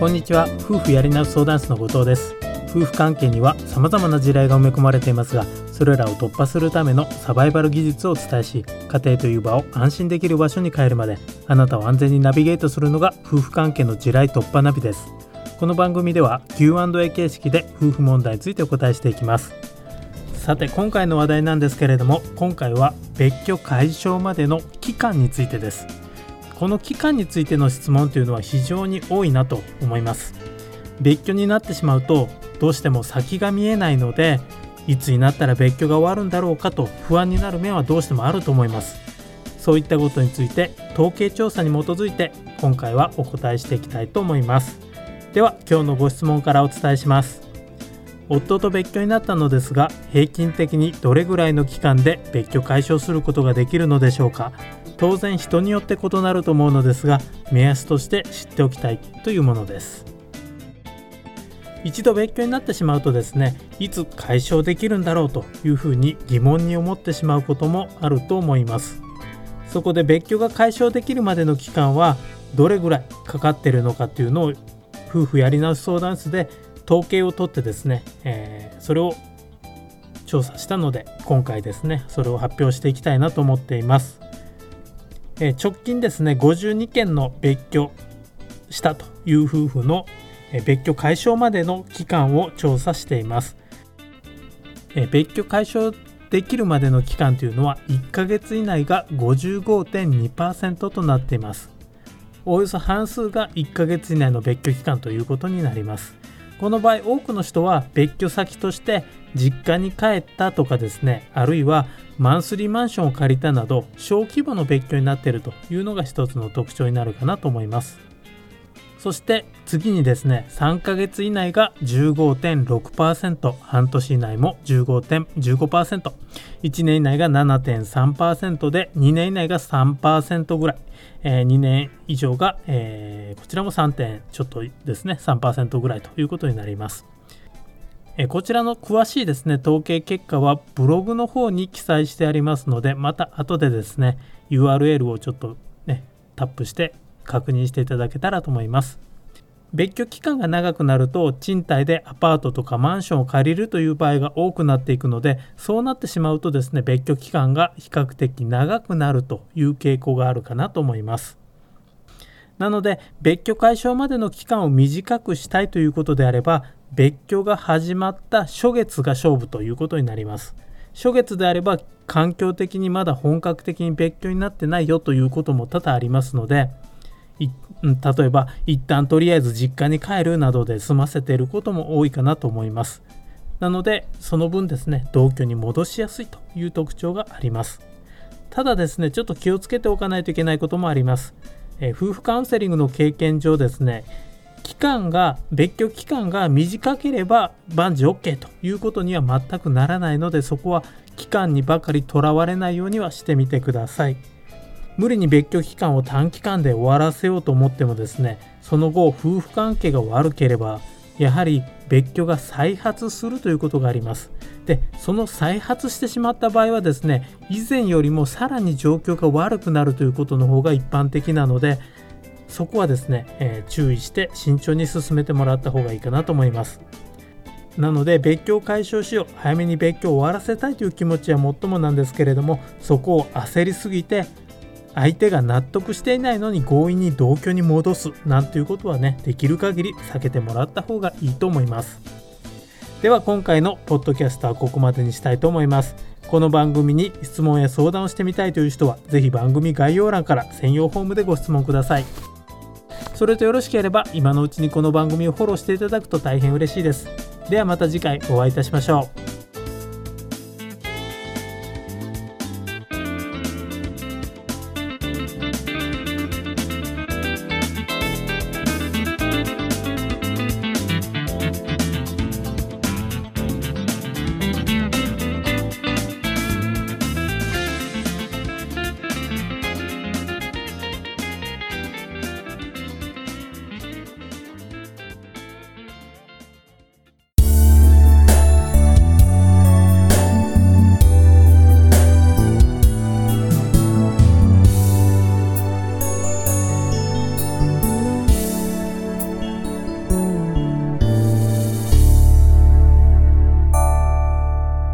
こんにちは。夫婦やり直し相談室の後藤です。夫婦関係には様々な地雷が埋め込まれていますがそれらを突破するためのサバイバル技術をお伝えし家庭という場を安心できる場所に変えるまであなたを安全にナビゲートするのが夫婦関係の地雷突破ナビです。この番組では Q&A 形式で夫婦問題についてお答えしていきます。さて今回の話題なんですけれども今回は別居解消までの期間についてです。この期間についての質問というのは非常に多いなと思います。別居になってしまうとどうしても先が見えないのでいつになったら別居が終わるんだろうかと不安になる面はどうしてもあると思います。そういったことについて統計調査に基づいて今回はお答えしていきたいと思います。では今日のご質問からお伝えします。夫と別居になったのですが平均的にどれぐらいの期間で別居解消することができるのでしょうか。当然人によって異なると思うのですが目安として知っておきたいというものです。一度別居になってしまうとですねいつ解消できるんだろうというふうに疑問に思ってしまうこともあると思います。そこで別居が解消できるまでの期間はどれぐらいかかってるのかっていうのを夫婦やり直し相談室で統計を取ってですね、えー、それを調査したので今回ですねそれを発表していきたいなと思っています、えー、直近ですね52件の別居したという夫婦の別居解消までの期間を調査しています。え別居解消できるまでの期間というのは1ヶ月以内が55.2%となっています。およそ半数が1ヶ月以内の別居期間ということになります。この場合多くの人は別居先として実家に帰ったとかですねあるいはマンスリーマンションを借りたなど小規模の別居になっているというのが一つの特徴になるかなと思います。そして次にですね3ヶ月以内が15.6%半年以内も15.15% 1年以内が7.3%で2年以内が3%ぐらい、えー、2年以上が、えー、こちらも3点ちょっとですね3%ぐらいということになりますえこちらの詳しいですね統計結果はブログの方に記載してありますのでまた後でですね URL をちょっとねタップして確認していただけたらと思います。別居期間が長くなると賃貸でアパートとかマンションを借りるという場合が多くなっていくのでそうなってしまうとですね別居期間が比較的長くなるという傾向があるかなと思います。なので別居解消までの期間を短くしたいということであれば別居が始まった初月が勝負ということになります。初月であれば環境的にまだ本格的に別居になってないよということも多々ありますので例えば一旦とりあえず実家に帰るなどで済ませていることも多いかなと思います。なのでその分ですね同居に戻しやすいという特徴があります。ただですねちょっと気をつけておかないといけないこともあります、え夫婦カウンセリングの経験上ですね期間が別居期間が短ければ万事 OK ということには全くならないのでそこは期間にばかりとらわれないようにはしてみてください。無理に別居期間を短期間で終わらせようと思ってもですねその後夫婦関係が悪ければやはり別居が再発するということがあります。でその再発してしまった場合はですね以前よりもさらに状況が悪くなるということの方が一般的なのでそこはですね、えー、注意して慎重に進めてもらった方がいいかなと思います。なので別居を解消しよう早めに別居を終わらせたいという気持ちはもっともなんですけれどもそこを焦りすぎて相手が納得していないのに強引に同居に戻すなんていうことはねできる限り避けてもらった方がいいと思います。では今回のポッドキャストはここまでにしたいと思います。この番組に質問や相談をしてみたいという人は是非番組概要欄から専用フォームでご質問ください。それとよろしければ今のうちにこの番組をフォローしていただくと大変嬉しいです。ではまた次回お会いいたしましょう。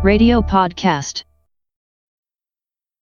Radio Podcast